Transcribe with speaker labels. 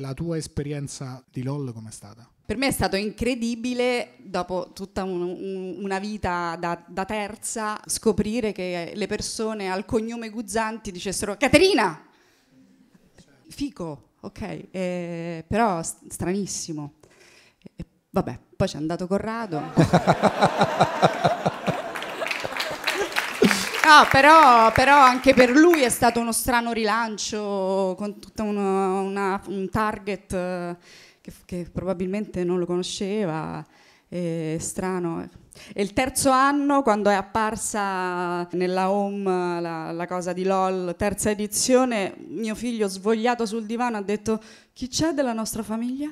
Speaker 1: La tua esperienza di LOL com'è stata?
Speaker 2: Per me è stato incredibile, dopo tutta un- un- una vita da, da terza, scoprire che le persone al cognome Guzzanti dicessero Caterina! Fico, ok, eh, però stranissimo. E- vabbè, poi c'è andato Corrado. No, però, però anche per lui è stato uno strano rilancio con tutto un target eh, che, che probabilmente non lo conosceva. È strano. E il terzo anno, quando è apparsa nella home la, la cosa di LOL, terza edizione, mio figlio svogliato sul divano ha detto: Chi c'è della nostra famiglia?